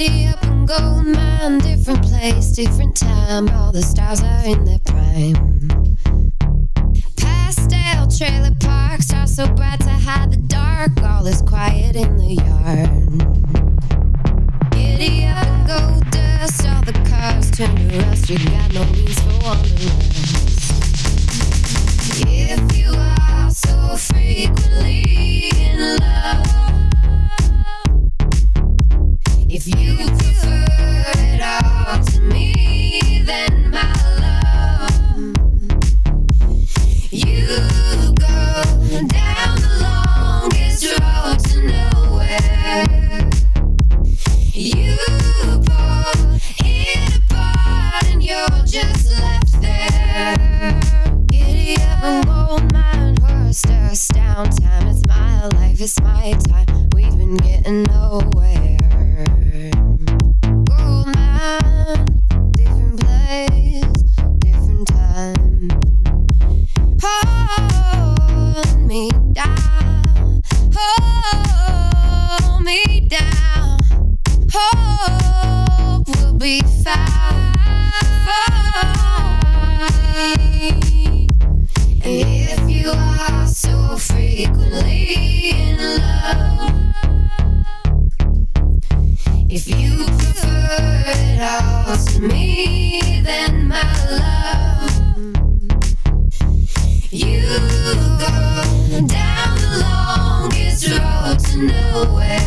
Giddy up and gold man, different place, different time. All the stars are in their prime. Pastel trailer parks are so bright to hide the dark. All is quiet in the yard. Giddy up and gold dust, all the cars turn to rust. You got no means for wanderlust. If you are so frequently If you prefer it all to me, then my love, you go down the longest road to nowhere. You pull it apart and you're just left there. Giddy up and gold mine, horse dust down time. It's my life, it's my time. We've been getting nowhere. Me down, hold me down. Hope will be. And if you are so frequently in love, if you prefer it all to me, then my love, go down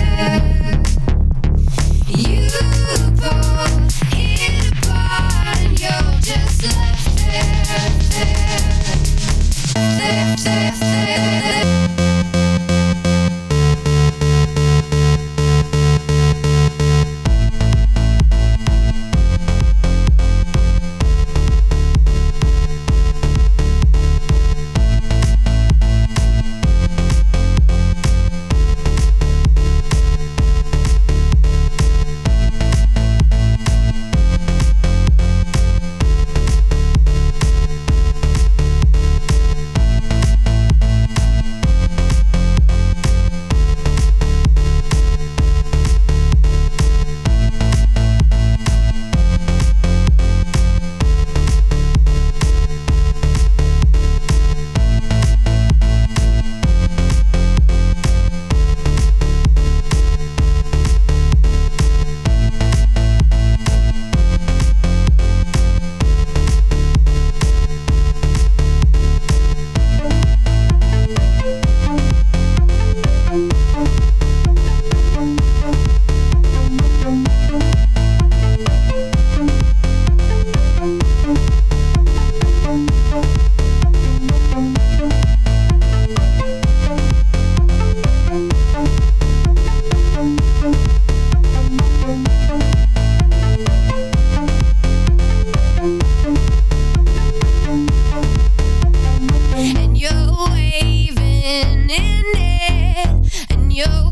You.